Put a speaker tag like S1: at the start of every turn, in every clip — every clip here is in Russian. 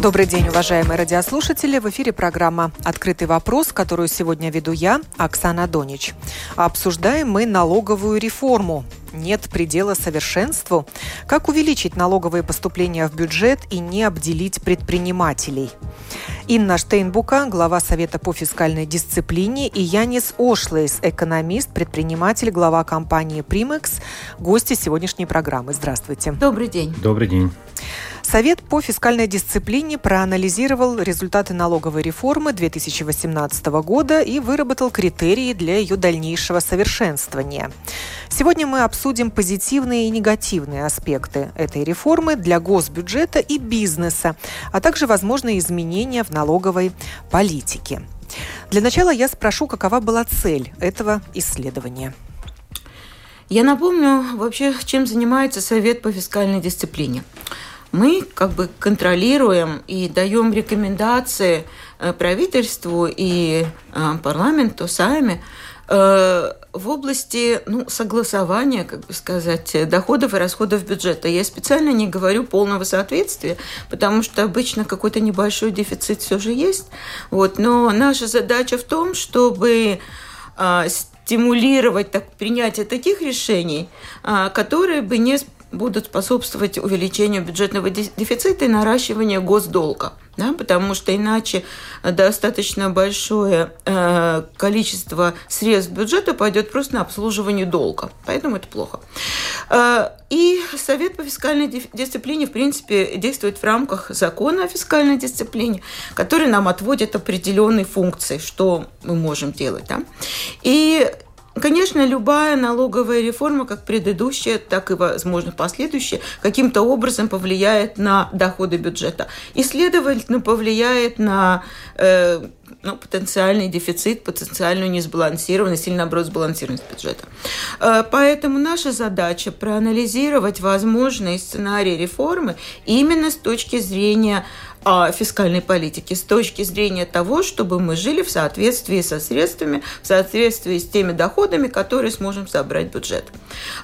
S1: Добрый день, уважаемые радиослушатели. В эфире программа «Открытый вопрос», которую сегодня веду я, Оксана Донич. Обсуждаем мы налоговую реформу. Нет предела совершенству. Как увеличить налоговые поступления в бюджет и не обделить предпринимателей? Инна Штейнбука, глава Совета по фискальной дисциплине, и Янис Ошлейс, экономист, предприниматель, глава компании «Примекс», гости сегодняшней программы. Здравствуйте.
S2: Добрый день.
S3: Добрый день.
S1: Совет по фискальной дисциплине проанализировал результаты налоговой реформы 2018 года и выработал критерии для ее дальнейшего совершенствования. Сегодня мы обсудим позитивные и негативные аспекты этой реформы для госбюджета и бизнеса, а также возможные изменения в налоговой политике. Для начала я спрошу, какова была цель этого исследования.
S2: Я напомню вообще, чем занимается Совет по фискальной дисциплине мы как бы контролируем и даем рекомендации э, правительству и э, парламенту сами э, в области ну, согласования, как бы сказать, доходов и расходов бюджета. Я специально не говорю полного соответствия, потому что обычно какой-то небольшой дефицит все же есть. Вот. Но наша задача в том, чтобы стимулировать так, принятие таких решений, которые бы не будут способствовать увеличению бюджетного дефицита и наращиванию госдолга. Да, потому что иначе достаточно большое э, количество средств бюджета пойдет просто на обслуживание долга. Поэтому это плохо. Э, и Совет по фискальной дисциплине, в принципе, действует в рамках закона о фискальной дисциплине, который нам отводит определенные функции, что мы можем делать. Да? И Конечно, любая налоговая реформа, как предыдущая, так и, возможно, последующая, каким-то образом повлияет на доходы бюджета. И, следовательно, повлияет на э, ну, потенциальный дефицит, потенциальную несбалансированность или, наоборот, сбалансированность бюджета. Э, поэтому наша задача проанализировать возможные сценарии реформы именно с точки зрения о фискальной политике с точки зрения того, чтобы мы жили в соответствии со средствами, в соответствии с теми доходами, которые сможем собрать бюджет.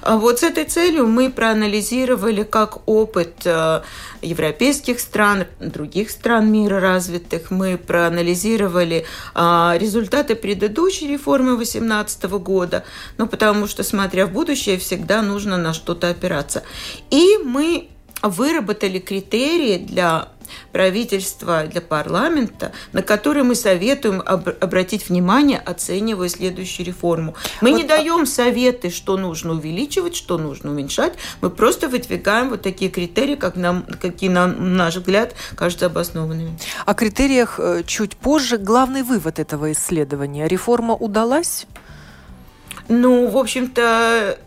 S2: А вот с этой целью мы проанализировали как опыт э, европейских стран, других стран мира развитых. Мы проанализировали а, результаты предыдущей реформы 2018 года, ну, потому что, смотря в будущее, всегда нужно на что-то опираться. И мы выработали критерии для правительства, для парламента, на которые мы советуем об, обратить внимание, оценивая следующую реформу. Мы вот, не а даем советы, что нужно увеличивать, что нужно уменьшать. Мы просто выдвигаем вот такие критерии, как нам, какие, на наш взгляд, кажутся обоснованными.
S1: О критериях э, чуть позже. Главный вывод этого исследования. Реформа удалась?
S2: Ну, в общем-то,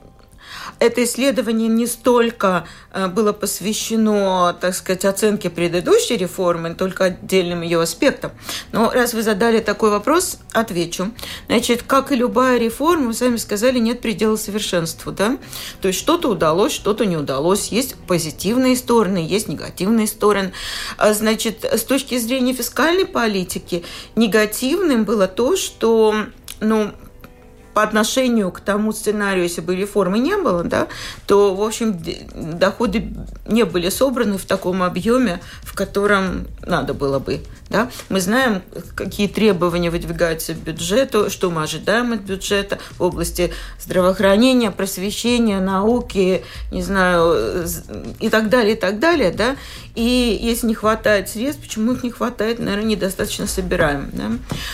S2: это исследование не столько э, было посвящено, так сказать, оценке предыдущей реформы, только отдельным ее аспектам. Но раз вы задали такой вопрос, отвечу. Значит, как и любая реформа, вы сами сказали, нет предела совершенству. Да? То есть что-то удалось, что-то не удалось. Есть позитивные стороны, есть негативные стороны. А, значит, с точки зрения фискальной политики, негативным было то, что ну, по отношению к тому сценарию, если бы реформы не было, да, то, в общем, доходы не были собраны в таком объеме, в котором надо было бы. Да? Мы знаем, какие требования выдвигаются к бюджету, что мы ожидаем от бюджета в области здравоохранения, просвещения, науки, не знаю, и так далее, и так далее. Да? И если не хватает средств, почему их не хватает, наверное, недостаточно собираем. Да?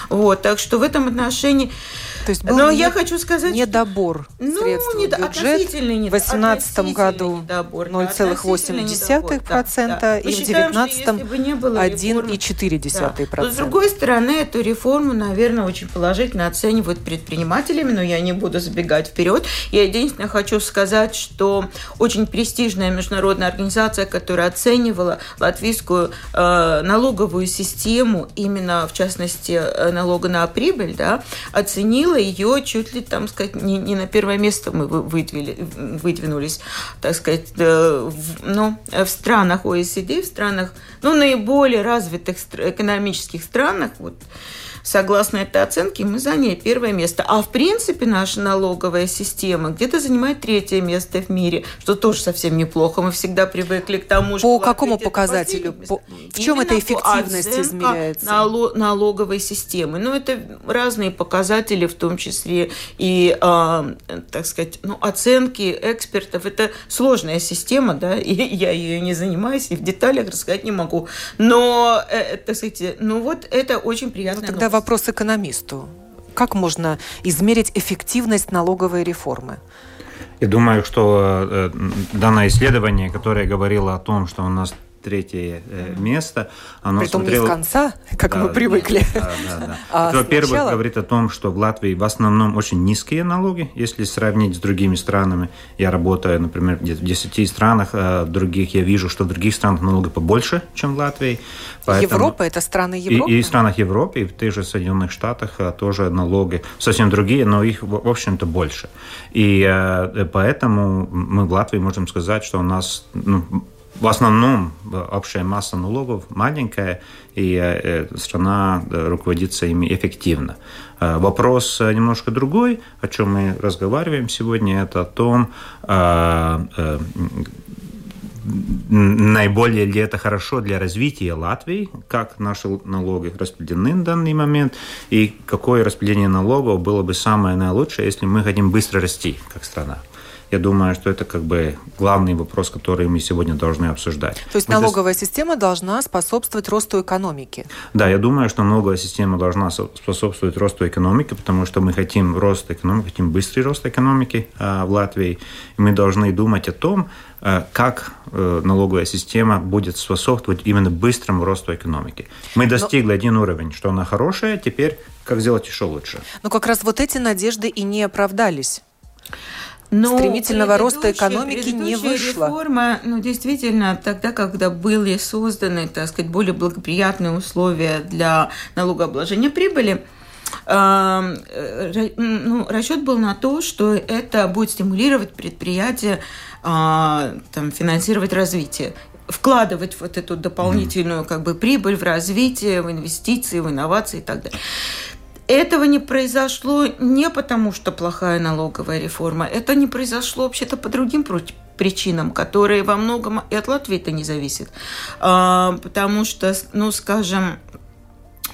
S2: Вот, так что в этом отношении
S1: то есть был Но некий
S2: хочу сказать,
S1: недобор средств ну, недо... в бюджет в 2018 году 0,8% процента да. и в 2019 1,4%.
S2: Да. Но, с другой стороны, эту реформу, наверное, очень положительно оценивают предпринимателями, но я не буду забегать вперед. Я единственное хочу сказать, что очень престижная международная организация, которая оценивала латвийскую э, налоговую систему, именно в частности э, налога на прибыль, да, оценила ее чуть ли, там сказать, не, не на первое место мы выдвили, выдвинулись, так сказать, э, в, ну, в странах ОСД, в странах, ну, наиболее развитых экономических странах, вот, Согласно этой оценке, мы заняли первое место. А в принципе наша налоговая система где-то занимает третье место в мире, что тоже совсем неплохо. Мы всегда привыкли к тому,
S1: что... По какому показателю? По... В чем эта эффективность измеряется?
S2: Нало... налоговой системы. Ну, это разные показатели, в том числе и, э, так сказать, ну, оценки экспертов. Это сложная система, да, и я ее не занимаюсь, и в деталях рассказать не могу. Но, э, так сказать, ну вот это очень приятно. Ну,
S1: тогда вопрос экономисту. Как можно измерить эффективность налоговой реформы?
S3: Я думаю, что э, данное исследование, которое говорило о том, что у нас третье э, место.
S1: Оно Притом смотрело... не с конца, как да, мы привыкли. Да, да,
S3: да. А Во-первых, сначала... говорит о том, что в Латвии в основном очень низкие налоги, если сравнить с другими странами. Я работаю, например, в 10 странах, а других я вижу, что в других странах налоги побольше, чем в Латвии.
S1: Поэтому... Европа – это страны Европы?
S3: И, и в странах Европы, и в тех же Соединенных Штатах а, тоже налоги совсем другие, но их, в общем-то, больше. И э, поэтому мы в Латвии можем сказать, что у нас ну, в основном общая масса налогов маленькая, и э, страна э, руководится ими эффективно. Э, вопрос немножко другой, о чем мы разговариваем сегодня, это о том, наиболее ли это хорошо для развития Латвии, как наши налоги распределены в данный момент, и какое распределение налогов было бы самое наилучшее, если мы хотим быстро расти как страна. Я думаю, что это как бы главный вопрос, который мы сегодня должны обсуждать.
S1: То есть налоговая система должна способствовать росту экономики?
S3: Да, я думаю, что налоговая система должна способствовать росту экономики, потому что мы хотим рост экономики, хотим быстрый рост экономики э, в Латвии. И мы должны думать о том, э, как э, налоговая система будет способствовать именно быстрому росту экономики. Мы достигли Но... один уровень, что она хорошая, теперь как сделать еще лучше.
S1: Но как раз вот эти надежды и не оправдались. Но ну, стремительного роста экономики не вышло.
S2: реформа, ну, действительно, тогда, когда были созданы, так сказать, более благоприятные условия для налогообложения прибыли, э, ну, расчет был на то, что это будет стимулировать предприятия а, там, финансировать развитие вкладывать вот эту дополнительную как бы прибыль в развитие, в инвестиции, в инновации и так далее. Этого не произошло не потому, что плохая налоговая реформа. Это не произошло вообще-то по другим причинам, которые во многом и от Латвии это не зависят. А, потому что, ну, скажем,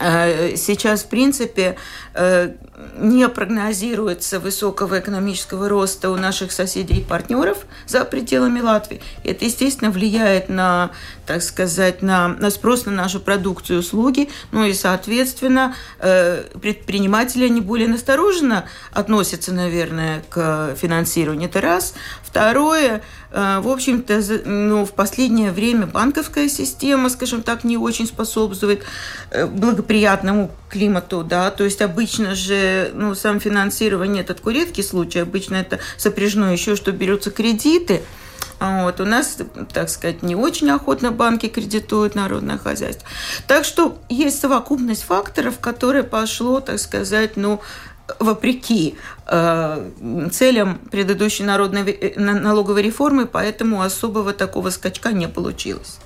S2: э, сейчас, в принципе, э, не прогнозируется высокого экономического роста у наших соседей и партнеров за пределами Латвии. Это, естественно, влияет на, так сказать, на, на спрос на нашу продукцию и услуги, ну и, соответственно, э, предприниматели не более настороженно относятся, наверное, к финансированию. Это раз. Второе, э, в общем-то, ну, в последнее время банковская система, скажем так, не очень способствует э, благоприятному климату, да, то есть обычно же, ну, сам финансирование это такой случай, обычно это сопряжено еще, что берутся кредиты, вот. У нас, так сказать, не очень охотно банки кредитуют народное хозяйство. Так что есть совокупность факторов, которые пошло, так сказать, ну, вопреки э, целям предыдущей народной э, налоговой реформы, поэтому особого такого скачка не получилось.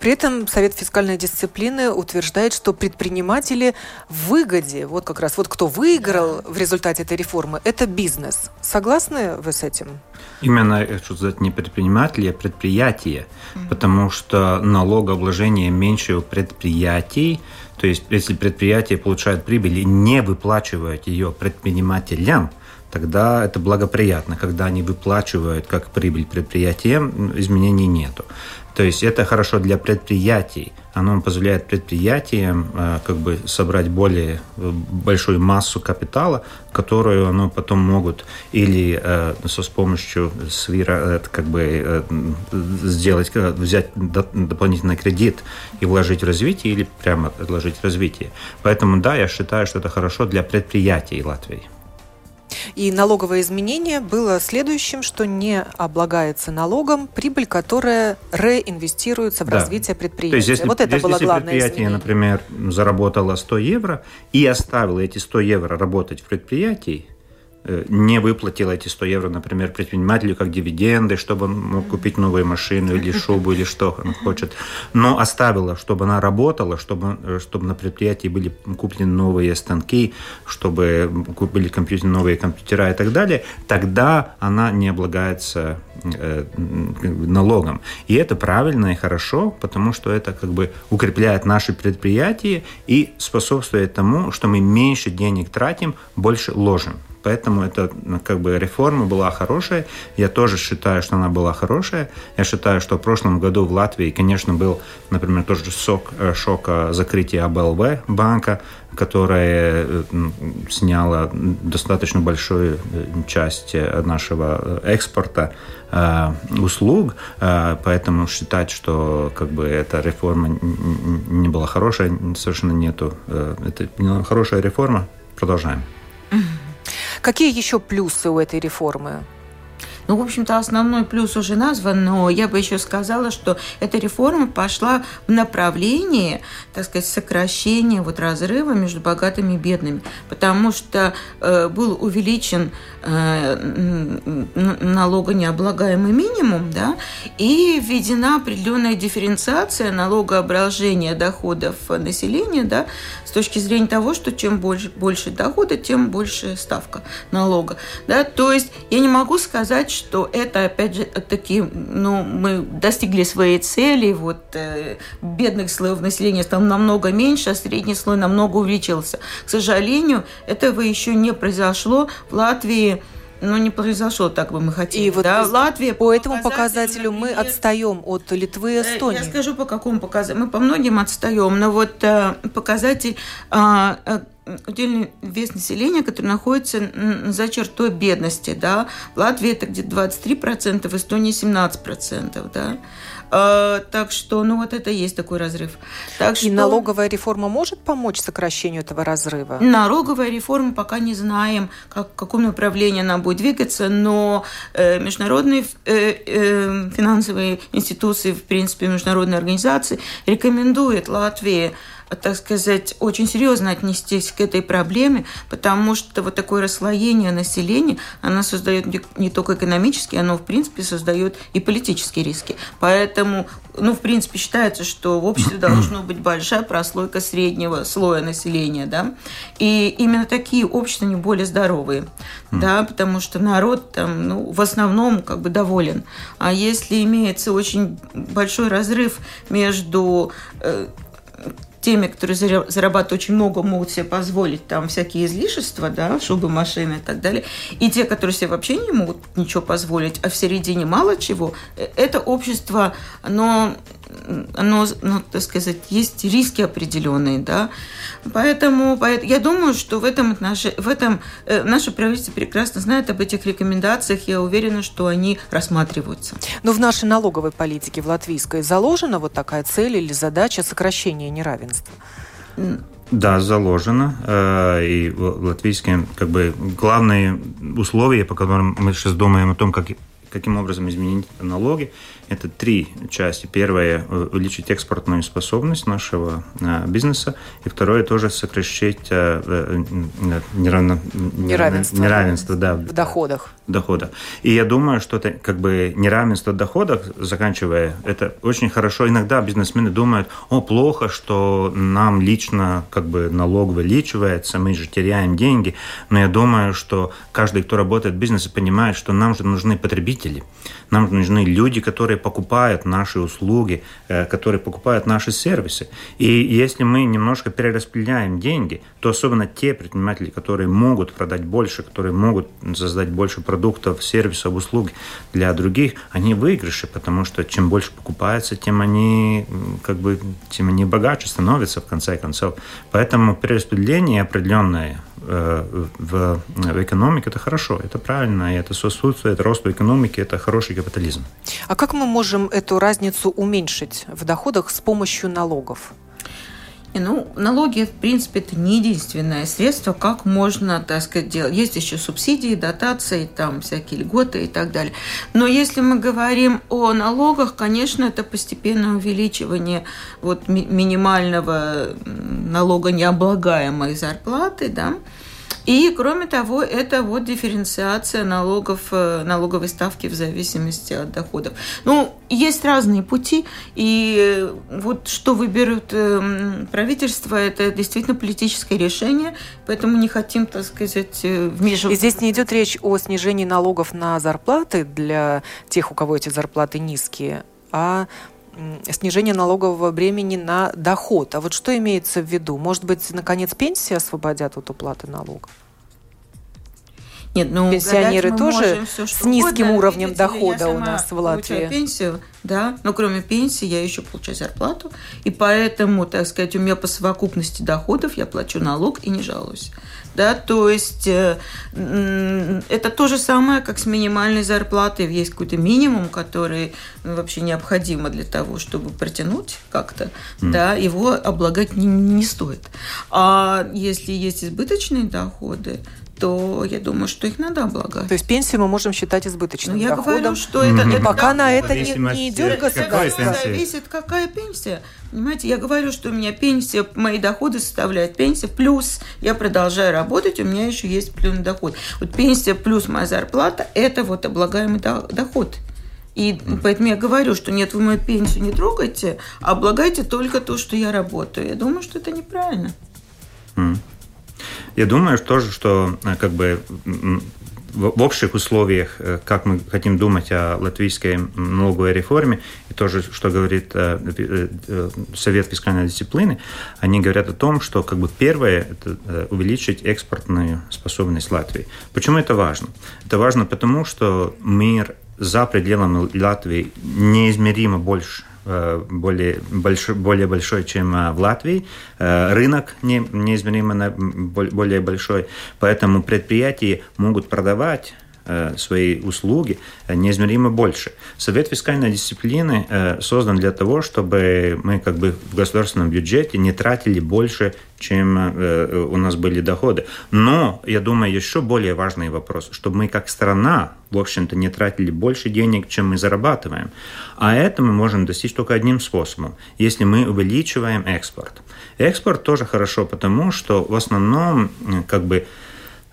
S1: При этом Совет фискальной дисциплины утверждает, что предприниматели в выгоде, вот как раз вот кто выиграл в результате этой реформы, это бизнес. Согласны вы с этим?
S3: Именно, я хочу сказать, не предприниматели, а предприятия, mm-hmm. потому что налогообложение меньше у предприятий, то есть если предприятие получает прибыль и не выплачивает ее предпринимателям, тогда это благоприятно. Когда они выплачивают как прибыль предприятиям, изменений нету. То есть это хорошо для предприятий. Оно позволяет предприятиям э, как бы собрать более э, большую массу капитала, которую оно потом могут или э, с помощью свира как бы сделать, взять дополнительный кредит и вложить в развитие, или прямо вложить в развитие. Поэтому да, я считаю, что это хорошо для предприятий Латвии.
S1: И налоговое изменение было следующим, что не облагается налогом прибыль, которая реинвестируется в да. развитие предприятия. То есть,
S3: если,
S1: вот это
S3: если
S1: было главное
S3: предприятие,
S1: изменение.
S3: например, заработало 100 евро и оставило эти 100 евро работать в предприятии, не выплатил эти 100 евро, например, предпринимателю как дивиденды, чтобы он мог купить новую машину или шубу, или что он хочет, но оставила, чтобы она работала, чтобы, э, чтобы на предприятии были куплены новые станки, чтобы были компьютеры, новые компьютера и так далее, тогда она не облагается э, налогом. И это правильно и хорошо, потому что это как бы укрепляет наши предприятия и способствует тому, что мы меньше денег тратим, больше ложим. Поэтому эта ну, как бы реформа была хорошая. Я тоже считаю, что она была хорошая. Я считаю, что в прошлом году в Латвии, конечно, был, например, тоже шок, э, шок закрытия АБЛВ банка, которая э, сняла достаточно большую э, часть нашего экспорта услуг, поэтому считать, что как бы эта реформа не была хорошая, совершенно нету. Это хорошая реформа. Продолжаем.
S1: Какие еще плюсы у этой реформы?
S2: Ну, в общем-то, основной плюс уже назван, но я бы еще сказала, что эта реформа пошла в направлении, так сказать, сокращения вот разрыва между богатыми и бедными, потому что э, был увеличен э, налогонеоблагаемый минимум, да, и введена определенная дифференциация налогообложения доходов населения, да, с точки зрения того, что чем больше, больше дохода, тем больше ставка налога, да, то есть я не могу сказать, что это, опять же, таки, ну, мы достигли своей цели, вот э, бедных слоев населения стало намного меньше, а средний слой намного увеличился. К сожалению, этого еще не произошло в Латвии ну, не произошло так бы мы хотели.
S1: И вот да? Латвия по, этому показателю например, мы отстаем от Литвы и э, Эстонии.
S2: Я скажу, по какому показателю. Мы по многим отстаем, но вот э, показатель э, э, удельный вес населения, который находится за чертой бедности, да, в Латвии это где-то 23%, в Эстонии 17%, да, а, так что, ну, вот это есть такой разрыв. Так
S1: И налоговая реформа может помочь сокращению этого разрыва?
S2: Налоговая реформа пока не знаем, как, в каком направлении она будет двигаться, но э, международные э, э, финансовые институции, в принципе, международные организации рекомендуют Латвии так сказать, очень серьезно отнестись к этой проблеме, потому что вот такое расслоение населения, оно создает не только экономические, оно, в принципе, создает и политические риски. Поэтому, ну, в принципе, считается, что в обществе должна быть большая прослойка среднего слоя населения, да, и именно такие общества не более здоровые, да, потому что народ там, ну, в основном как бы доволен. А если имеется очень большой разрыв между э, теми, которые зарабатывают очень много, могут себе позволить там всякие излишества, да, шубы, машины и так далее, и те, которые себе вообще не могут ничего позволить, а в середине мало чего, э, это общество, оно оно, ну, так сказать, есть риски определенные, да. Поэтому, поэтому я думаю, что в этом, наше, в этом э, наше правительство прекрасно знает об этих рекомендациях. Я уверена, что они рассматриваются.
S1: Но в нашей налоговой политике, в латвийской, заложена вот такая цель или задача сокращения неравенства?
S3: Да, заложено. Э, и латвийские, как бы, главные условия, по которым мы сейчас думаем о том, как каким образом изменить налоги. Это три части. Первое – увеличить экспортную способность нашего э, бизнеса. И второе – тоже сокращать э,
S1: неравно, неравенство,
S3: неравенство да,
S1: в доходах.
S3: Дохода. И я думаю, что это как бы неравенство в доходах, заканчивая, это очень хорошо. Иногда бизнесмены думают, о, плохо, что нам лично как бы налог увеличивается, мы же теряем деньги. Но я думаю, что каждый, кто работает в бизнесе, понимает, что нам же нужны потребители. Нам нужны люди, которые покупают наши услуги, э, которые покупают наши сервисы. И если мы немножко перераспределяем деньги, то особенно те предприниматели, которые могут продать больше, которые могут создать больше продуктов, сервисов, услуг для других, они выигрыши, потому что чем больше покупается, тем они как бы тем они богаче становятся в конце концов. Поэтому перераспределение определенное в, в экономике, это хорошо, это правильно, это сосудствует росту экономики, это хороший капитализм.
S1: А как мы можем эту разницу уменьшить в доходах с помощью налогов?
S2: Ну, налоги, в принципе, это не единственное средство, как можно, так сказать, делать. Есть еще субсидии, дотации, там всякие льготы и так далее. Но если мы говорим о налогах, конечно, это постепенное увеличивание вот минимального налога необлагаемой зарплаты, да, и, кроме того, это вот дифференциация налогов, э, налоговой ставки в зависимости от доходов. Ну, есть разные пути, и вот что выберут эм, правительство, это действительно политическое решение, поэтому не хотим, так сказать, э, вмешиваться.
S1: И здесь не идет речь о снижении налогов на зарплаты для тех, у кого эти зарплаты низкие, а снижение налогового бремени на доход. А вот что имеется в виду? Может быть, наконец, пенсии освободят от уплаты налогов?
S2: Нет, ну,
S1: пенсионеры тоже все, с низким угодно. уровнем Видите, дохода у нас в Латвии.
S2: пенсию, да, но кроме пенсии я еще получаю зарплату, и поэтому, так сказать, у меня по совокупности доходов я плачу налог и не жалуюсь. Да, то есть э, это то же самое, как с минимальной зарплатой. Есть какой-то минимум, который ну, вообще необходимо для того, чтобы протянуть как-то. Mm. Да, его облагать не, не стоит. А если есть избыточные доходы, то я думаю, что их надо облагать.
S1: То есть пенсию мы можем считать избыточным
S2: ну, я
S1: доходом.
S2: говорю, что это, mm-hmm. это
S1: пока на это не, не идет
S2: государство. Зависит, какая пенсия. Понимаете, я говорю, что у меня пенсия, мои доходы составляют пенсия, плюс я продолжаю работать, у меня еще есть плюс доход. Вот пенсия плюс моя зарплата – это вот облагаемый доход. И поэтому я говорю, что нет, вы мою пенсию не трогайте, а облагайте только то, что я работаю. Я думаю, что это неправильно.
S3: Mm. Я думаю тоже, что э, как бы в общих условиях, э, как мы хотим думать о латвийской налоговой реформе, и тоже, что говорит э, Совет фискальной дисциплины, они говорят о том, что как бы первое – это увеличить экспортную способность Латвии. Почему это важно? Это важно потому, что мир за пределами Латвии неизмеримо больше Э, более, большой, более большой, чем э, в Латвии. Э, рынок не, неизмеримо более большой, поэтому предприятия могут продавать свои услуги неизмеримо больше. Совет фискальной дисциплины создан для того, чтобы мы как бы в государственном бюджете не тратили больше, чем э, у нас были доходы. Но, я думаю, еще более важный вопрос, чтобы мы как страна, в общем-то, не тратили больше денег, чем мы зарабатываем. А это мы можем достичь только одним способом, если мы увеличиваем экспорт. Экспорт тоже хорошо, потому что в основном как бы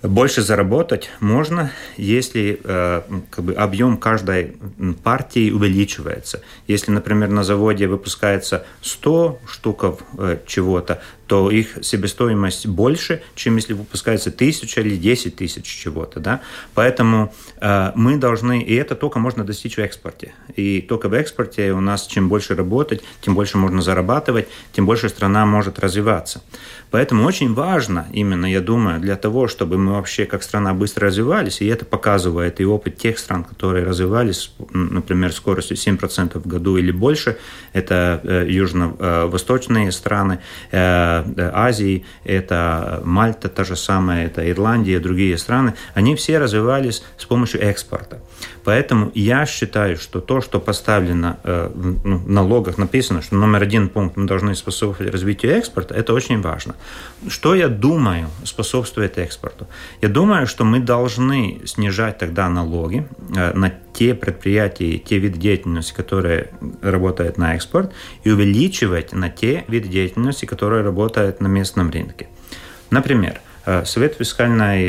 S3: больше заработать можно, если э, как бы объем каждой партии увеличивается. Если, например, на заводе выпускается 100 штуков э, чего-то, то их себестоимость больше, чем если выпускается тысяча или десять тысяч чего-то. Да? Поэтому э, мы должны, и это только можно достичь в экспорте. И только в экспорте у нас чем больше работать, тем больше можно зарабатывать, тем больше страна может развиваться. Поэтому очень важно именно, я думаю, для того, чтобы мы вообще как страна быстро развивались, и это показывает и опыт тех стран, которые развивались, например, скоростью 7% в году или больше, это э, южно-восточные э, страны, э, Азии, это Мальта та же самая, это Ирландия, другие страны, они все развивались с помощью экспорта. Поэтому я считаю, что то, что поставлено э, ну, в налогах, написано, что номер один пункт мы должны способствовать развитию экспорта, это очень важно. Что я думаю способствует экспорту? Я думаю, что мы должны снижать тогда налоги э, на те предприятия, те виды деятельности, которые работают на экспорт, и увеличивать на те виды деятельности, которые работают на местном рынке. Например, Совет фискальной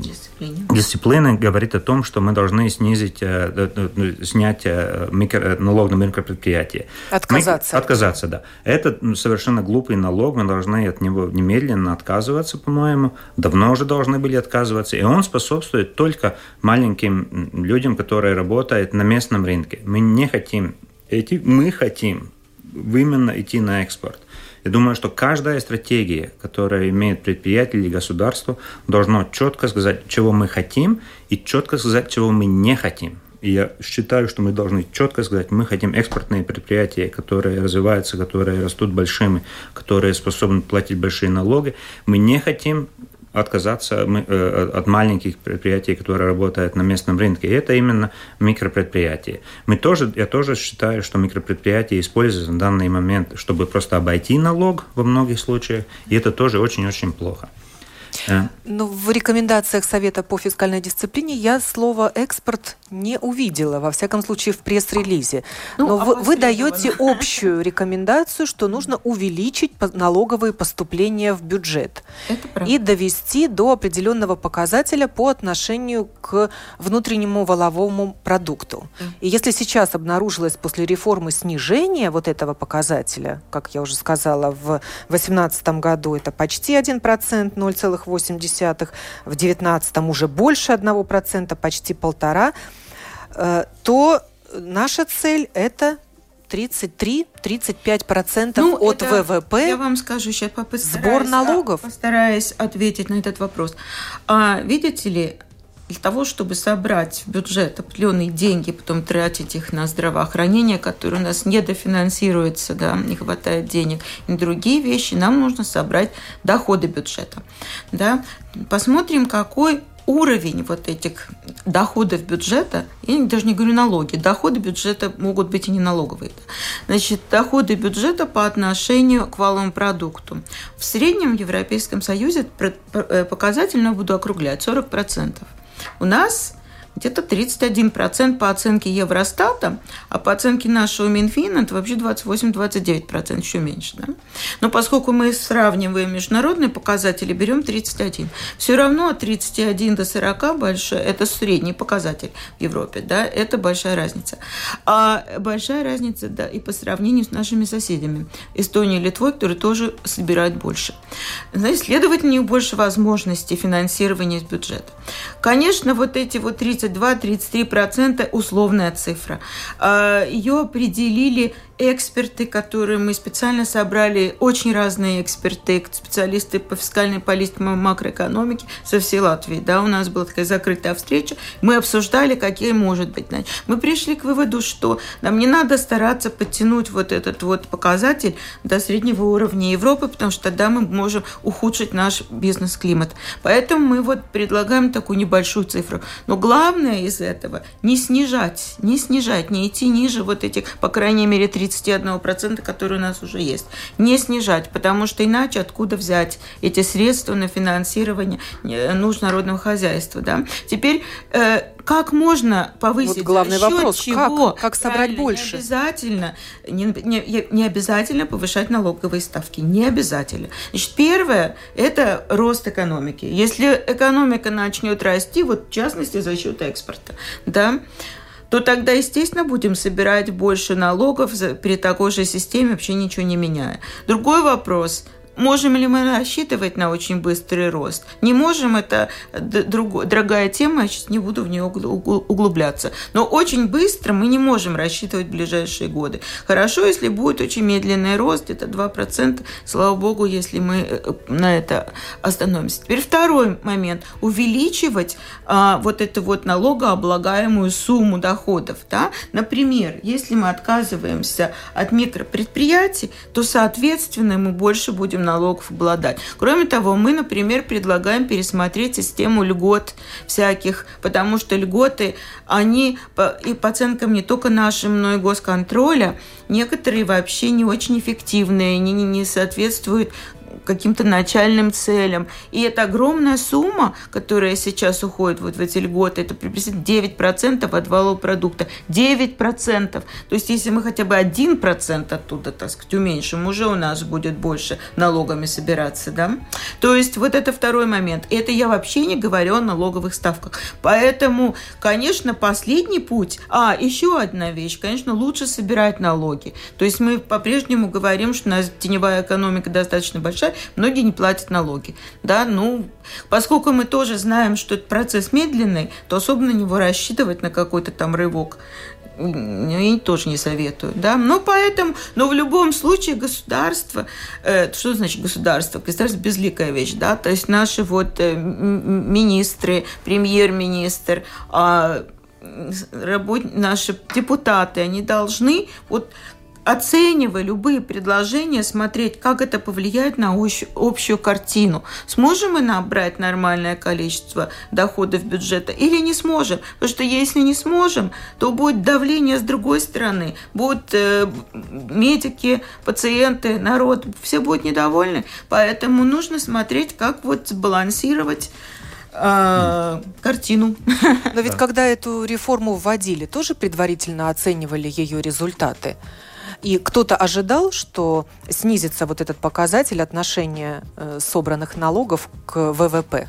S3: дисциплины. дисциплины говорит о том, что мы должны снизить, снять микро, налог на микропредприятие.
S1: Отказаться.
S3: Мы, отказаться, да. Это совершенно глупый налог, мы должны от него немедленно отказываться, по-моему. Давно уже должны были отказываться. И он способствует только маленьким людям, которые работают на местном рынке. Мы не хотим идти, мы хотим именно идти на экспорт. Я думаю, что каждая стратегия, которая имеет предприятие или государство, должно четко сказать, чего мы хотим, и четко сказать, чего мы не хотим. И я считаю, что мы должны четко сказать, мы хотим экспортные предприятия, которые развиваются, которые растут большими, которые способны платить большие налоги. Мы не хотим отказаться э, от маленьких предприятий, которые работают на местном рынке. И это именно микропредприятия. Мы тоже, я тоже считаю, что микропредприятия используются в данный момент, чтобы просто обойти налог во многих случаях, и это тоже очень-очень плохо.
S1: Но ну, в рекомендациях Совета по фискальной дисциплине я слово «экспорт» не увидела, во всяком случае, в пресс-релизе. Ну, Но вы, вы даете общую рекомендацию, что нужно увеличить налоговые поступления в бюджет и довести до определенного показателя по отношению к внутреннему валовому продукту. И если сейчас обнаружилось после реформы снижение вот этого показателя, как я уже сказала, в 2018 году это почти 1%, 0,8%, в 2019 уже больше 1%, почти полтора, Э, то наша цель – это 33-35% ну, от это, ВВП.
S2: Я вам скажу сейчас
S1: сбор налогов.
S2: Постараюсь ответить на этот вопрос. А, видите ли, для того, чтобы собрать в бюджет определенные деньги, потом тратить их на здравоохранение, которое у нас недофинансируется, да, не хватает денег, и другие вещи, нам нужно собрать доходы бюджета. Да. Посмотрим, какой уровень вот этих доходов бюджета, я даже не говорю налоги, доходы бюджета могут быть и не налоговые. Значит, доходы бюджета по отношению к валовому продукту. В среднем в Европейском Союзе э, показательно буду округлять 40%. У нас где-то 31% по оценке Евростата, а по оценке нашего Минфина это вообще 28-29%, еще меньше. Да? Но поскольку мы сравниваем международные показатели, берем 31. Все равно от 31 до 40 большой, это средний показатель в Европе, да, это большая разница. А большая разница, да, и по сравнению с нашими соседями, Эстонией и Литвой, которые тоже собирают больше. Знаете, следовательно, у них больше возможностей финансирования из бюджета. Конечно, вот эти вот 30 32-33% условная цифра. А, Ее определили эксперты, которые мы специально собрали, очень разные эксперты, специалисты по фискальной политике, макроэкономике со всей Латвии. Да, у нас была такая закрытая встреча, мы обсуждали, какие может быть. Мы пришли к выводу, что нам не надо стараться подтянуть вот этот вот показатель до среднего уровня Европы, потому что тогда мы можем ухудшить наш бизнес-климат. Поэтому мы вот предлагаем такую небольшую цифру. Но главное из этого не снижать, не снижать, не идти ниже вот этих, по крайней мере, 3 31%, которые у нас уже есть. Не снижать, потому что иначе откуда взять эти средства на финансирование э, нужд народного хозяйства. Да? Теперь э, как можно повысить? Вот
S1: главный вопрос, чего? Как, как собрать Правильно, больше?
S2: Не обязательно, не, не, не обязательно повышать налоговые ставки, не обязательно. Значит, первое – это рост экономики. Если экономика начнет расти, вот в частности за счет экспорта, да, то тогда, естественно, будем собирать больше налогов при такой же системе, вообще ничего не меняя. Другой вопрос – Можем ли мы рассчитывать на очень быстрый рост? Не можем, это друг, дорогая тема, я сейчас не буду в нее углубляться. Но очень быстро мы не можем рассчитывать в ближайшие годы. Хорошо, если будет очень медленный рост, это 2%, слава богу, если мы э, на это остановимся. Теперь второй момент. Увеличивать а, вот эту вот налогооблагаемую сумму доходов. Да? Например, если мы отказываемся от микропредприятий, то, соответственно, мы больше будем налогов обладать. Кроме того, мы, например, предлагаем пересмотреть систему льгот всяких, потому что льготы, они и по оценкам не только нашим, но и госконтроля, некоторые вообще не очень эффективные, они не соответствуют каким-то начальным целям. И это огромная сумма, которая сейчас уходит вот в эти льготы, это приблизительно 9% от валового продукта. 9%. То есть если мы хотя бы 1% оттуда, так сказать, уменьшим, уже у нас будет больше налогами собираться. Да? То есть вот это второй момент. Это я вообще не говорю о налоговых ставках. Поэтому, конечно, последний путь... А, еще одна вещь. Конечно, лучше собирать налоги. То есть мы по-прежнему говорим, что у нас теневая экономика достаточно большая, многие не платят налоги. Да, ну, поскольку мы тоже знаем, что этот процесс медленный, то особо на него рассчитывать на какой-то там рывок я тоже не советую, да, но поэтому, но в любом случае государство, э, что значит государство? Государство безликая вещь, да, то есть наши вот э, министры, премьер-министр, э, работ... наши депутаты, они должны вот оценивая любые предложения, смотреть, как это повлияет на общую картину. Сможем мы набрать нормальное количество доходов бюджета или не сможем? Потому что если не сможем, то будет давление с другой стороны. Будут э, медики, пациенты, народ, все будут недовольны. Поэтому нужно смотреть, как вот сбалансировать э, картину.
S1: Но ведь когда эту реформу вводили, тоже предварительно оценивали ее результаты. И кто-то ожидал, что снизится вот этот показатель отношения э, собранных налогов к ВВП?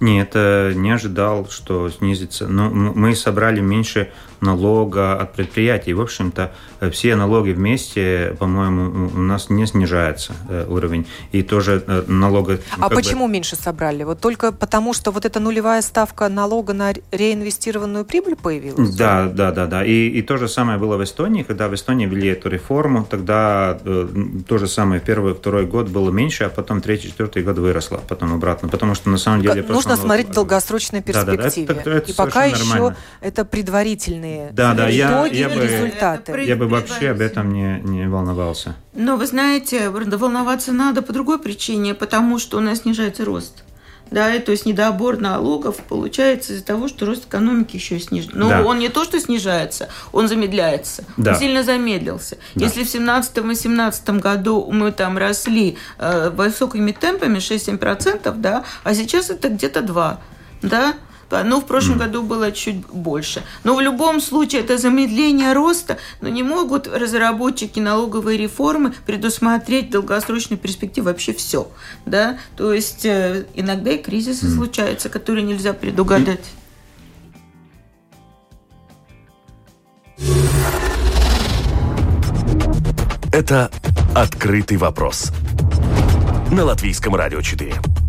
S3: Нет, э, не ожидал, что снизится. Но мы собрали меньше налога от предприятий. В общем-то, все налоги вместе, по-моему, у нас не снижается э, уровень. И тоже э, налога...
S1: А почему бы... меньше собрали? Вот только потому, что вот эта нулевая ставка налога на реинвестированную прибыль появилась?
S3: Да, да, да, да. И, и то же самое было в Эстонии. Когда в Эстонии ввели эту реформу, тогда э, то же самое первый, второй год было меньше, а потом третий, четвертый год выросло, потом обратно. Потому что на самом деле...
S1: Нужно смотреть в долгосрочной перспективе. Да, да, это, это, и пока еще нормально. это предварительные реальные
S3: да, да,
S1: итоги
S3: я, я
S1: и результаты.
S3: Бы, я бы вообще об этом не, не волновался.
S2: Но вы знаете, волноваться надо по другой причине, потому что у нас снижается рост. Да, и, то есть недобор налогов получается из-за того, что рост экономики еще снижен. Но да. он не то, что снижается, он замедляется. Да. Он сильно замедлился. Да. Если в 2017-2018 году мы там росли э, высокими темпами 6-7%, да, а сейчас это где-то 2%. Да? Ну, в прошлом году было чуть больше. Но в любом случае это замедление роста, но не могут разработчики налоговой реформы предусмотреть в долгосрочной перспективе вообще все. Да? То есть э, иногда и кризисы mm. случаются, которые нельзя предугадать.
S4: Это «Открытый вопрос» на Латвийском радио 4.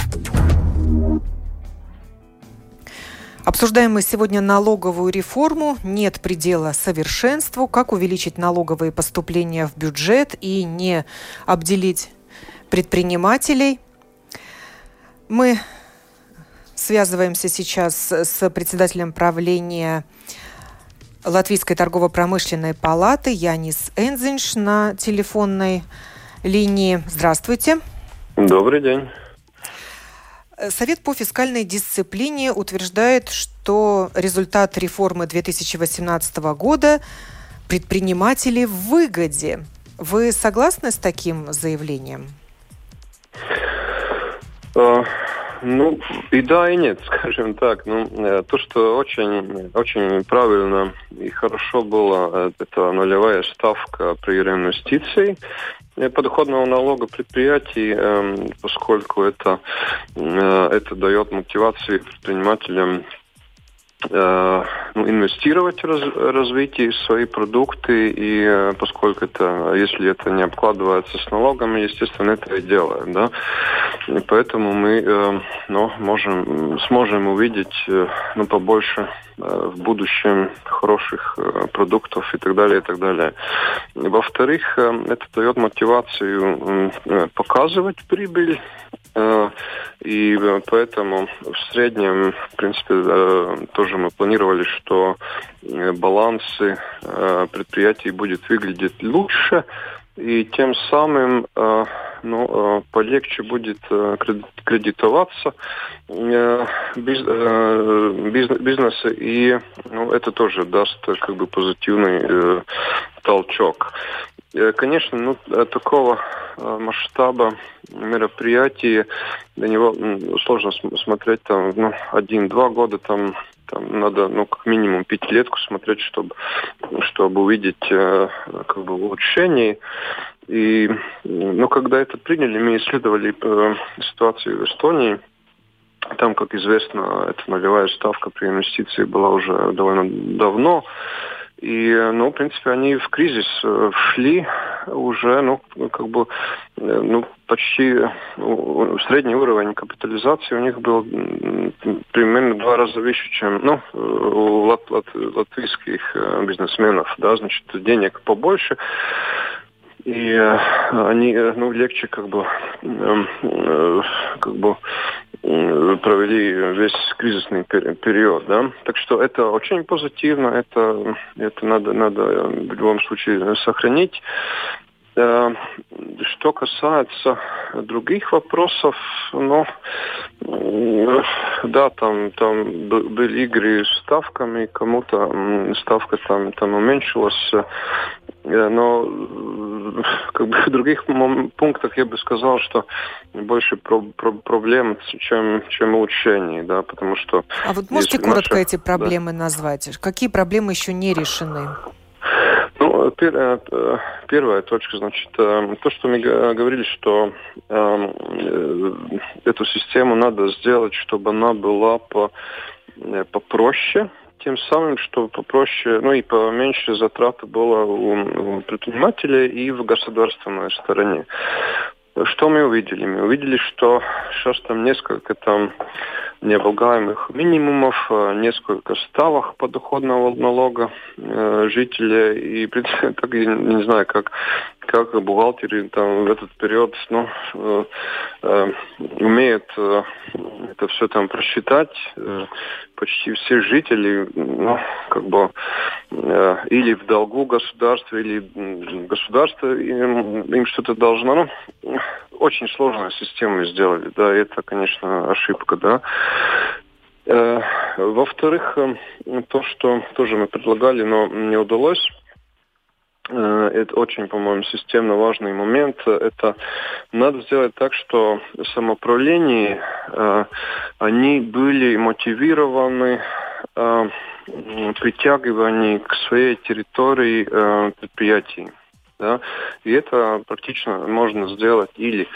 S1: Обсуждаем мы сегодня налоговую реформу. Нет предела совершенству. Как увеличить налоговые поступления в бюджет и не обделить предпринимателей. Мы связываемся сейчас с председателем правления Латвийской торгово-промышленной палаты Янис Энзинш на телефонной линии. Здравствуйте.
S5: Добрый день.
S1: Э, Совет по фискальной дисциплине утверждает, что результат реформы 2018 года предприниматели в выгоде. Вы согласны с таким заявлением?
S5: Uh, ну, и да, и нет, скажем так. Ну, э, то, что очень, очень правильно и хорошо было, это нулевая ставка при реинвестиции подоходного налога предприятий, эм, поскольку это, э, это дает мотивацию предпринимателям э, ну, инвестировать в раз, развитие свои продукты, и э, поскольку это, если это не обкладывается с налогами, естественно, это и делаем, да. И поэтому мы ну, можем, сможем увидеть ну, побольше в будущем хороших продуктов и так далее, и так далее. Во-вторых, это дает мотивацию показывать прибыль Э, и поэтому в среднем, в принципе, э, тоже мы планировали, что э, балансы предприятий будет выглядеть лучше, и тем самым ну, полегче будет кредитоваться бизнесы, и ну, это тоже даст как бы позитивный толчок. Конечно, ну, такого масштаба мероприятия для него сложно смотреть там ну, один-два года там там надо, ну, как минимум пятилетку смотреть, чтобы, чтобы увидеть как бы улучшение. И, ну, когда это приняли, мы исследовали э, ситуацию в Эстонии. Там, как известно, эта нулевая ставка при инвестиции была уже довольно давно. И, ну, в принципе, они в кризис э, шли уже, ну, как бы, э, ну, почти ну, средний уровень капитализации у них был примерно два раза выше, чем, ну, у лат, лат, латвийских бизнесменов, да, значит, денег побольше и э, они э, ну легче как бы эм, э, как бы провели весь кризисный период, да. Так что это очень позитивно, это это надо надо в любом случае сохранить. Что касается других вопросов, ну, да, там, там были игры с ставками, кому-то ставка там, там уменьшилась, но как бы в других пунктах я бы сказал, что больше про про проблем, чем, чем улучшений, да, потому что...
S1: А вот можете коротко наши... эти проблемы да. назвать? Какие проблемы еще не решены?
S5: Пер, э, первая точка, значит, э, то, что мы говорили, что э, эту систему надо сделать, чтобы она была по, попроще, тем самым, чтобы попроще, ну и поменьше затраты было у, предпринимателей и в государственной стороне. Что мы увидели? Мы увидели, что сейчас там несколько там необлагаемых минимумов, э, несколько ставок подоходного налога э, жителей. И, так, не знаю, как, как бухгалтеры там в этот период ну, э, э, умеют э, это все там просчитать. Э, почти все жители, ну, как бы, э, или в долгу государства, или государство им, им что-то должно. Ну, очень сложную систему сделали, да, это, конечно, ошибка, да. Э, во-вторых, э, то, что тоже мы предлагали, но не удалось, э, это очень, по-моему, системно важный момент. Это надо сделать так, что самоуправление, они были мотивированы притягивание к своей территории предприятий. Да? И это практично можно сделать или, э,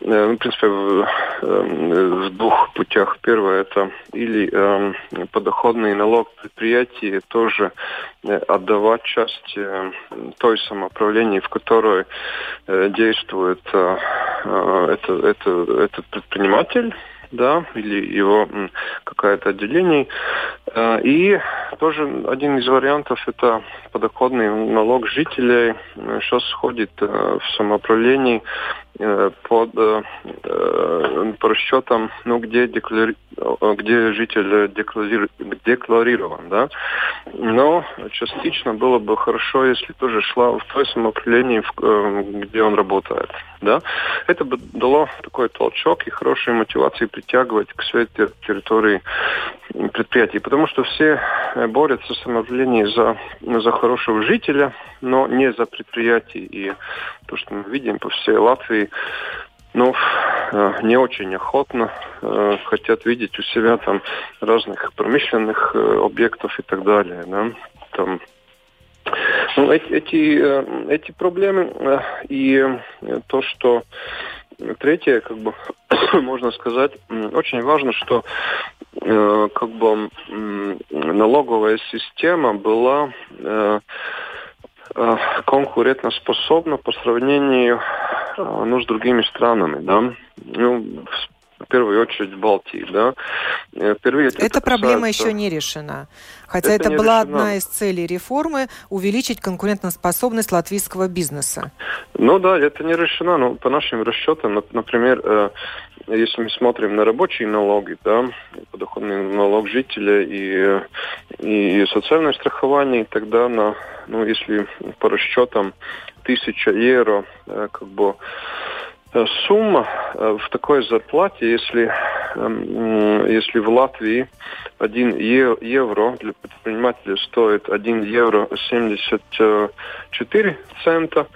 S5: ну, в принципе, в, э, в двух путях. Первое это или э, подоходный налог предприятий тоже э, отдавать часть э, той самоуправления, в которой э, действует э, это, это, этот предприниматель, да, или его какое-то отделение. Э, и тоже один из вариантов это подоходный налог жителей. Сейчас сходит э, в самоуправлении Э, под, э, э, по расчетам, ну, где, деклари... где житель деклари... декларирован, да. Но частично было бы хорошо, если тоже шла в той самоопределении, где он работает, да. Это бы дало такой толчок и хорошие мотивации притягивать к своей территории предприятий, потому что все борются с самоопределением за, за хорошего жителя, но не за предприятие. И то, что мы видим по всей Латвии, ну, э, не очень охотно э, хотят видеть у себя там разных промышленных э, объектов и так далее. Да? Там, ну, эти, эти, эти проблемы и то, что третье, как бы можно сказать, очень важно, что как бы налоговая система была конкурентоспособна по сравнению э, ну, с другими странами, да. Ну, в первую очередь в Балтии, да.
S1: Э, впервые это Эта проблема еще не решена. Хотя это, это была решена. одна из целей реформы – увеличить конкурентоспособность латвийского бизнеса.
S5: Ну да, это не решено. Но по нашим расчетам, например, если мы смотрим на рабочие налоги, да, подоходный налог жителя и, и социальное страхование, тогда на, ну, если по расчетам тысяча евро, э, как бы э, сумма э, в такой зарплате, если если в Латвии 1 евро для предпринимателя стоит 1 евро 74 цента,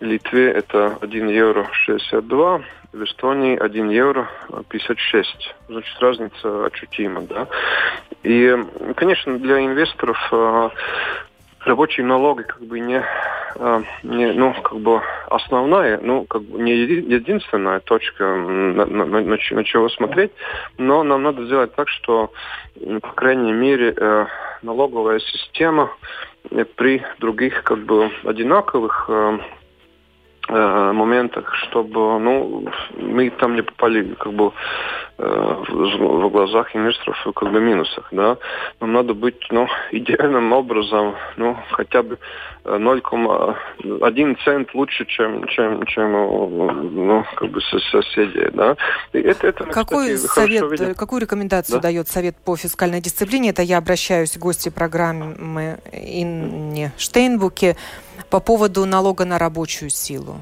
S5: в Литве это 1 евро 62, в Эстонии 1 евро 56. Значит, разница ощутима, да. И, конечно, для инвесторов рабочие налоги как бы не, не ну, как бы основная, ну, как бы не единственная точка, на, на, на, на чего смотреть, но нам надо сделать так, что, по крайней мере, э, налоговая система при других как бы одинаковых э, Э, моментах, чтобы ну, мы там не попали как бы э, в, в глазах инвесторов как бы минусах. Да? Нам надо быть ну, идеальным образом ну, хотя бы 0,1 цент лучше, чем, чем, чем ну, как бы соседи. Да?
S1: И это, это, Какой кстати, совет, какую рекомендацию да? дает Совет по фискальной дисциплине? Это я обращаюсь к гости программы Инне Штейнбуке по поводу налога на рабочую силу?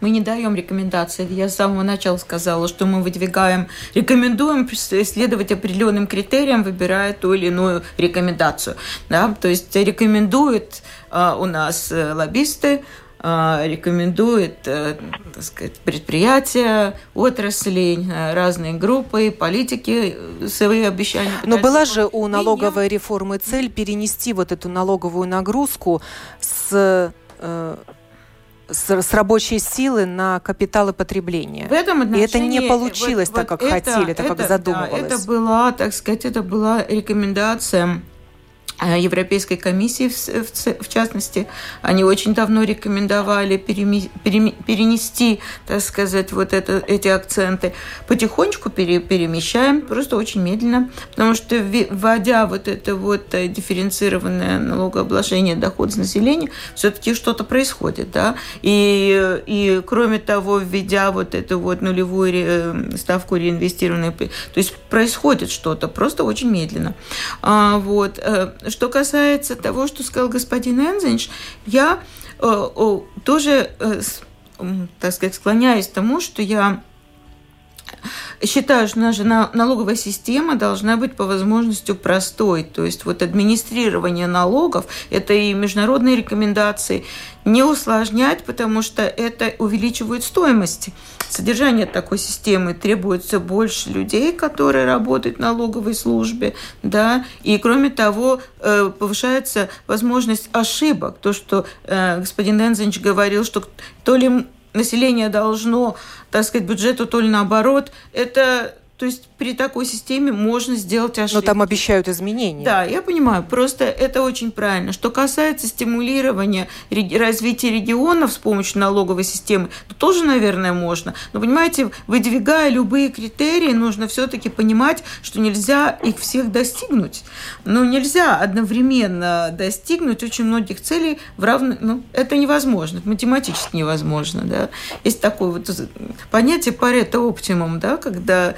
S2: Мы не даем рекомендации. Я с самого начала сказала, что мы выдвигаем, рекомендуем следовать определенным критериям, выбирая ту или иную рекомендацию. Да? То есть рекомендуют а, у нас э, лоббисты, рекомендует э, так сказать, предприятия, отрасли, э, разные группы, политики свои обещания.
S1: Но была же у налоговой реформы цель перенести вот эту налоговую нагрузку с э, с, с рабочей силы на капиталы потребления.
S2: В этом
S1: И это не получилось вот, так, как вот хотели, это, так, как задумывалось.
S2: Да, это была, так сказать, это была рекомендация Э, Европейской комиссии, в, частности, они очень давно рекомендовали перенести, так сказать, вот это, эти акценты. Потихонечку пере, перемещаем, просто очень медленно, потому что вводя вот это вот э, дифференцированное налогообложение дохода населения, все-таки что-то происходит, да, и, и кроме того, введя вот эту вот нулевую ре, ставку реинвестированной, то есть происходит что-то, просто очень медленно. А, вот э, что касается того, что сказал господин Энзинш, я э, тоже, э, так сказать, склоняюсь к тому, что я считаю, что наша налоговая система должна быть по возможности простой. То есть вот администрирование налогов – это и международные рекомендации, не усложнять, потому что это увеличивает стоимость содержания такой системы. Требуется больше людей, которые работают в налоговой службе, да, и кроме того э, повышается возможность ошибок. То, что э, господин Энзенч говорил, что то ли население должно, так сказать, бюджету, то ли наоборот, это то есть при такой системе можно сделать ошибки.
S1: Но там обещают изменения.
S2: Да, я понимаю. Просто это очень правильно. Что касается стимулирования развития регионов с помощью налоговой системы, то тоже, наверное, можно. Но, понимаете, выдвигая любые критерии, нужно все-таки понимать, что нельзя их всех достигнуть. Ну, нельзя одновременно достигнуть очень многих целей в равно... Ну, это невозможно. Это математически невозможно. Да? Есть такое вот понятие парето оптимум, да, когда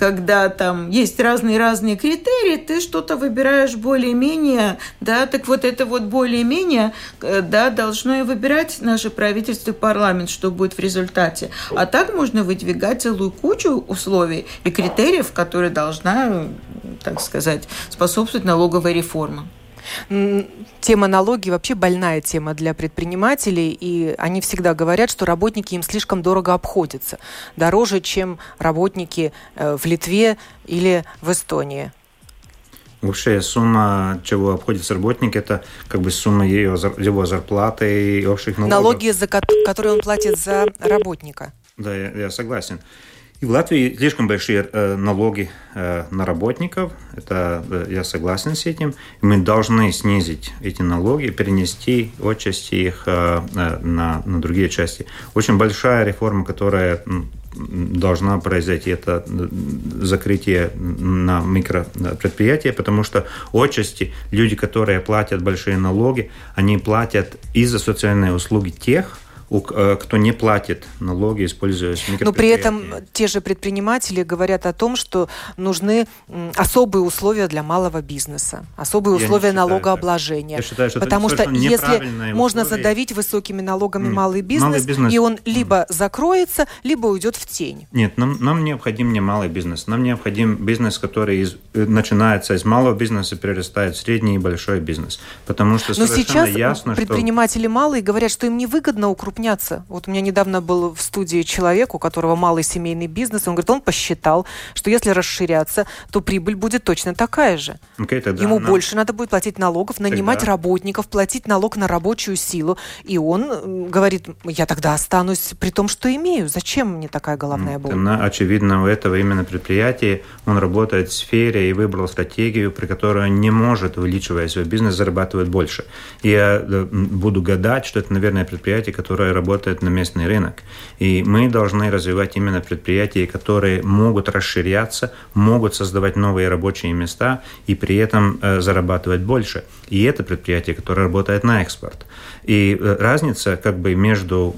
S2: когда там есть разные-разные критерии, ты что-то выбираешь более-менее, да, так вот это вот более-менее, э, да, должно и выбирать наше правительство и парламент, что будет в результате. А так можно выдвигать целую кучу условий и критериев, которые должна, так сказать, способствовать налоговой реформе.
S1: Тема налоги вообще больная тема для предпринимателей, и они всегда говорят, что работники им слишком дорого обходятся, дороже, чем работники э, в Литве или в Эстонии.
S3: Вообще сумма, чего обходится работник, это как бы сумма ее, его зарплаты и общих налогов.
S1: Налоги, за которые он платит за работника.
S3: Да, я, я согласен. И в Латвии слишком большие э, налоги э, на работников, это э, я согласен с этим. Мы должны снизить эти налоги, перенести отчасти их на, на другие части. Очень большая реформа, которая должна произойти, это закрытие на микропредприятия, потому что отчасти люди, которые платят большие налоги, они платят и за социальные услуги тех, кто не платит налоги, используя
S1: Но при этом те же предприниматели говорят о том, что нужны особые условия для малого бизнеса, особые Я условия налогообложения. Я считаю, что Потому что если можно задавить высокими налогами Нет. малый бизнес, малый бизнес, и он либо закроется, либо уйдет в тень.
S3: Нет, нам, нам необходим не малый бизнес, нам необходим бизнес, который из, э, начинается из малого бизнеса, перерастает в средний и большой бизнес. Потому что
S1: Но сейчас ясно, предприниматели что... малые говорят, что им невыгодно укрупняться. Вот у меня недавно был в студии человек, у которого малый семейный бизнес, он говорит, он посчитал, что если расширяться, то прибыль будет точно такая же. Okay, тогда Ему нам... больше надо будет платить налогов, нанимать тогда... работников, платить налог на рабочую силу. И он говорит, я тогда останусь при том, что имею. Зачем мне такая головная боль?
S3: Тогда, очевидно, у этого именно предприятия он работает в сфере и выбрал стратегию, при которой он не может, увеличивая свой бизнес, зарабатывать больше. Я буду гадать, что это, наверное, предприятие, которое работает на местный рынок. И мы должны развивать именно предприятия, которые могут расширяться, могут создавать новые рабочие места и при этом э, зарабатывать больше. И это предприятие, которое работает на экспорт. И э, разница как бы между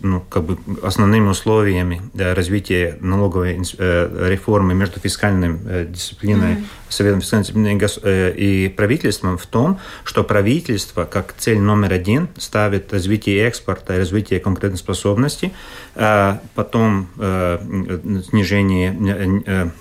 S3: ну, как бы основными условиями развития налоговой э, реформы между фискальной э, дисциплиной, mm-hmm. Советом фискальной дисциплины и правительством в том, что правительство как цель номер один ставит развитие экспорта и развитие конкурентоспособности, а потом снижение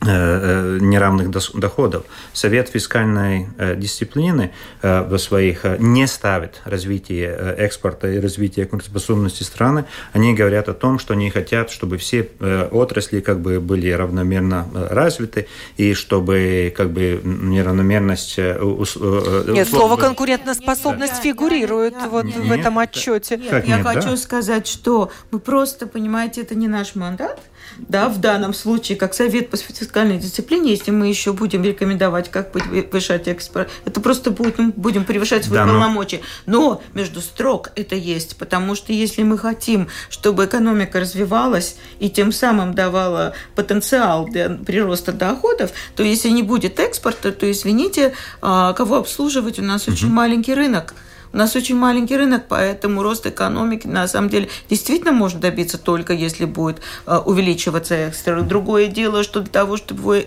S3: неравных доходов. Совет фискальной э, дисциплины в своих не ставит развитие экспорта и развитие конкурентоспособности страны. Они говорят о том, что они хотят, чтобы все отрасли как бы были равномерно развиты и чтобы как бы неравномерность...
S1: Нет, слово конкурентоспособность фигурирует да, да, вот нет, в этом отчете.
S2: Нет, я нет, хочу да? сказать, что мы просто, понимаете, это не наш мандат, да, в данном случае, как совет по фискальной дисциплине, если мы еще будем рекомендовать, как повышать экспорт, это просто будет, мы будем превышать свои да, но... полномочия. Но между строк это есть, потому что если мы хотим, чтобы экономика развивалась и тем самым давала потенциал для прироста доходов, то если не будет экспорта, то, извините, а, кого обслуживать, у нас угу. очень маленький рынок. У нас очень маленький рынок, поэтому рост экономики на самом деле действительно можно добиться только если будет э, увеличиваться экспорт. Другое дело, что для того, чтобы его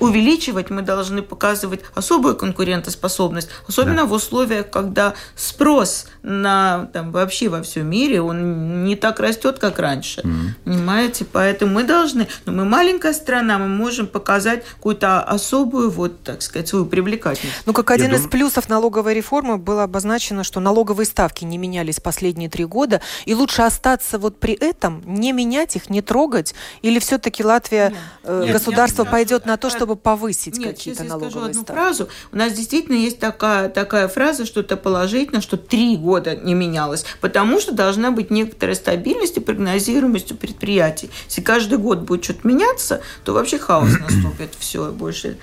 S2: увеличивать, мы должны показывать особую конкурентоспособность, особенно да. в условиях, когда спрос на там, вообще во всем мире он не так растет, как раньше. Mm-hmm. Понимаете? Поэтому мы должны, но мы маленькая страна, мы можем показать какую-то особую, вот, так сказать, свою привлекательность.
S1: Ну, как один Я из дум... плюсов налоговой реформы было обозначено написано, что налоговые ставки не менялись последние три года, и лучше остаться вот при этом, не менять их, не трогать, или все-таки Латвия, нет, э, нет, государство нет, пойдет на то, чтобы повысить какие-то налоговые скажу одну ставки?
S2: фразу. У нас действительно есть такая, такая фраза, что это положительно, что три года не менялось, потому что должна быть некоторая стабильность и прогнозируемость у предприятий. Если каждый год будет что-то меняться, то вообще хаос наступит. Все, больше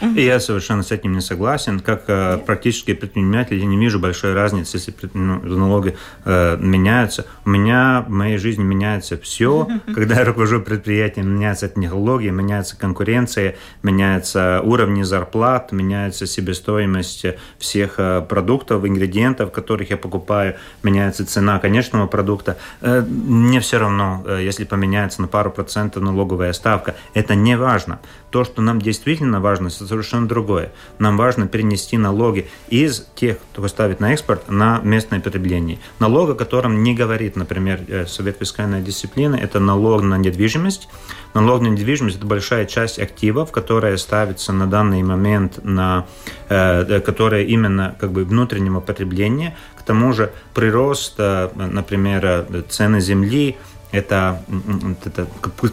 S3: и я совершенно с этим не согласен. Как э, практически предприниматель, я не вижу большой разницы, если ну, налоги э, меняются. У меня в моей жизни меняется все. Когда я руковожу предприятием, меняются технологии, меняется конкуренция, меняются уровни зарплат, меняется себестоимость всех э, продуктов, ингредиентов, которых я покупаю, меняется цена конечного продукта. Э, мне все равно, э, если поменяется на пару процентов налоговая ставка. Это не важно. То, что нам действительно важно, совершенно другое. Нам важно перенести налоги из тех, кто ставит на экспорт, на местное потребление. Налог, о котором не говорит, например, э, Совет фискальной дисциплины, это налог на недвижимость. Налог на недвижимость – это большая часть активов, которая ставится на данный момент на, э, э которая именно как бы внутреннего потребления. К тому же прирост, например, цены земли – это, это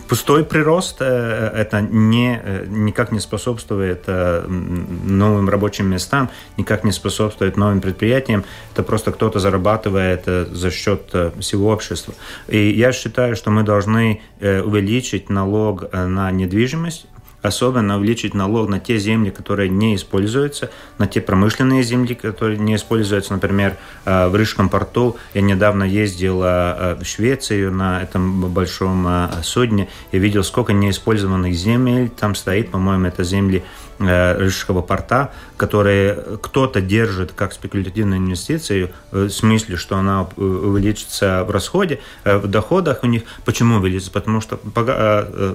S3: пустой прирост, э, это не, э, никак не способствует э, новым рабочим местам, никак не способствует новым предприятиям. Это просто кто-то зарабатывает за счет всего общества. И я считаю, что мы должны увеличить налог на недвижимость, особенно увеличить налог на те земли, которые не используются, на те промышленные земли, которые не используются. Например, э, в Рижском порту я недавно ездил э, в Швецию на этом большом э, судне и видел, сколько неиспользованных земель там стоит. По-моему, это земли Рижского порта, которые кто-то держит как спекулятивную инвестицию, в смысле, что она увеличится в расходе, в доходах у них. Почему увеличится? Потому что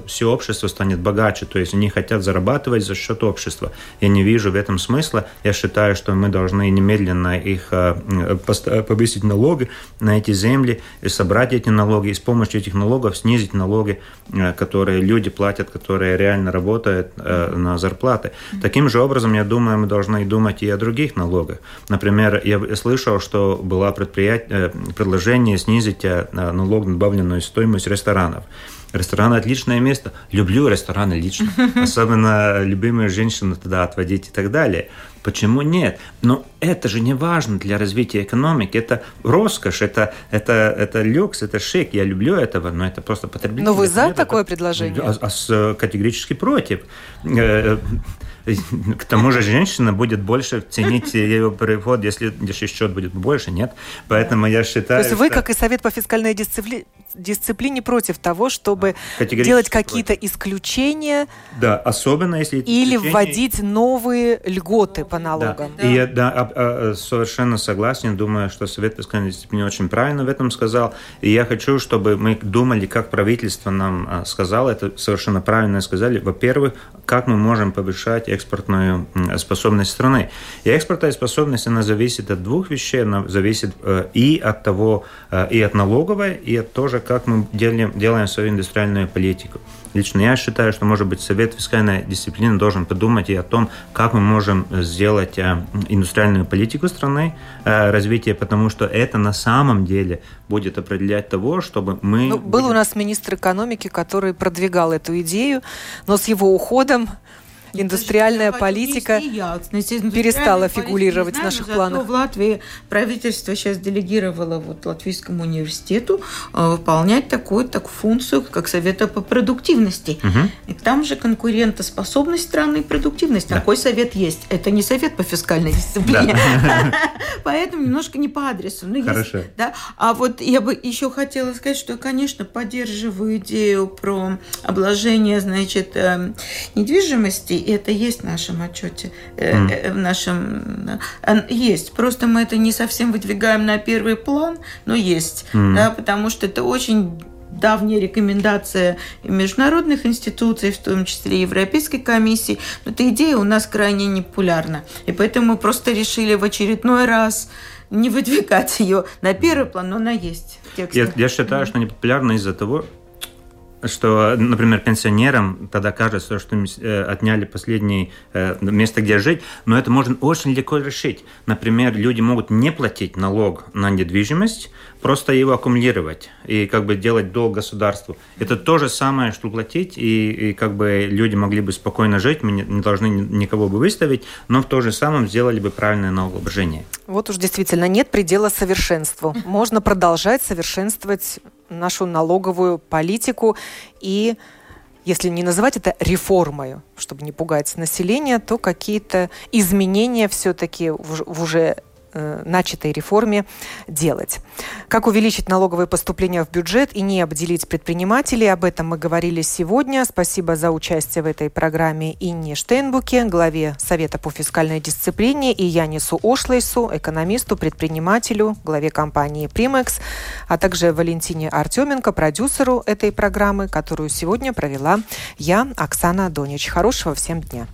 S3: все общество станет богаче, то есть они хотят зарабатывать за счет общества. Я не вижу в этом смысла. Я считаю, что мы должны немедленно их э, э, повысить налоги на эти земли, и собрать эти налоги, и с помощью этих налогов снизить налоги, э, которые люди платят, которые реально работают на зарплаты. Таким же образом, я думаю, мы должны думать и о других налогах. Например, я слышал, что было предложение снизить налог на добавленную стоимость ресторанов. Ресторан отличное место. Люблю рестораны лично. Особенно любимые женщины туда отводить и так далее. Почему нет? Но это же не важно для развития экономики. Это роскошь, это, это, это люкс, это шик. Я люблю этого, но это просто потребление.
S1: Но вы за такое предложение?
S3: А, а категорически против. К тому же женщина будет больше ценить ее приход, если, счет будет больше, нет. Поэтому я считаю...
S1: То есть вы, как и Совет по фискальной дисциплине, дисциплине против того, чтобы делать какие-то исключения.
S3: Да, особенно если...
S1: Или вводить новые льготы по налогам.
S3: Да. И я да, а, а, совершенно согласен. Думаю, что Совет по дисциплине очень правильно в этом сказал. И я хочу, чтобы мы думали, как правительство нам а, сказало, это совершенно правильно сказали. Во-первых, как мы можем повышать экспортную способность страны. И экспортная способность, она зависит от двух вещей. Она зависит э, и от того, э, и от налоговой, и от тоже, как мы делаем, делаем свою индустриальную политику. Лично я считаю, что, может быть, Совет фискальной дисциплины должен подумать и о том, как мы можем сделать э, индустриальную политику страны, развитие, потому что это на самом деле будет определять того, чтобы мы...
S1: Ну, был у нас министр экономики, который продвигал эту идею, но с его уходом индустриальная политика перестала фигурировать в наших планах.
S2: В Латвии правительство сейчас делегировало вот Латвийскому университету э, выполнять такую так функцию, как Совета по продуктивности. Угу. И там же конкурентоспособность страны и продуктивность. Да. Такой совет есть. Это не совет по фискальной дисциплине. Поэтому немножко не по адресу.
S3: Хорошо.
S2: да? А вот я бы еще хотела сказать, что я, конечно, поддерживаю идею про обложение, значит, эм, недвижимости и это есть в нашем отчете, mm. в нашем есть. Просто мы это не совсем выдвигаем на первый план, но есть, mm. да, потому что это очень давняя рекомендация международных институций, в том числе Европейской комиссии. Но эта идея у нас крайне непопулярна. И поэтому мы просто решили в очередной раз не выдвигать ее на первый план, но она есть.
S3: Я, я считаю, mm. что непопулярна из-за того, что, например, пенсионерам тогда кажется, что им э, отняли последнее э, место, где жить, но это можно очень легко решить. Например, люди могут не платить налог на недвижимость, просто его аккумулировать и как бы делать долг государству. Это то же самое, что платить, и, и как бы люди могли бы спокойно жить, мы не, не должны никого бы выставить, но в то же самом сделали бы правильное налогообложение.
S1: Вот уж действительно нет предела совершенству. Можно продолжать совершенствовать нашу налоговую политику и если не называть это реформой, чтобы не пугать население, то какие-то изменения все-таки в уже начатой реформе делать. Как увеличить налоговые поступления в бюджет и не обделить предпринимателей, об этом мы говорили сегодня. Спасибо за участие в этой программе Инне Штейнбуке, главе Совета по фискальной дисциплине, и Янису Ошлейсу, экономисту, предпринимателю, главе компании «Примекс», а также Валентине Артеменко, продюсеру этой программы, которую сегодня провела я, Оксана Донич. Хорошего всем дня.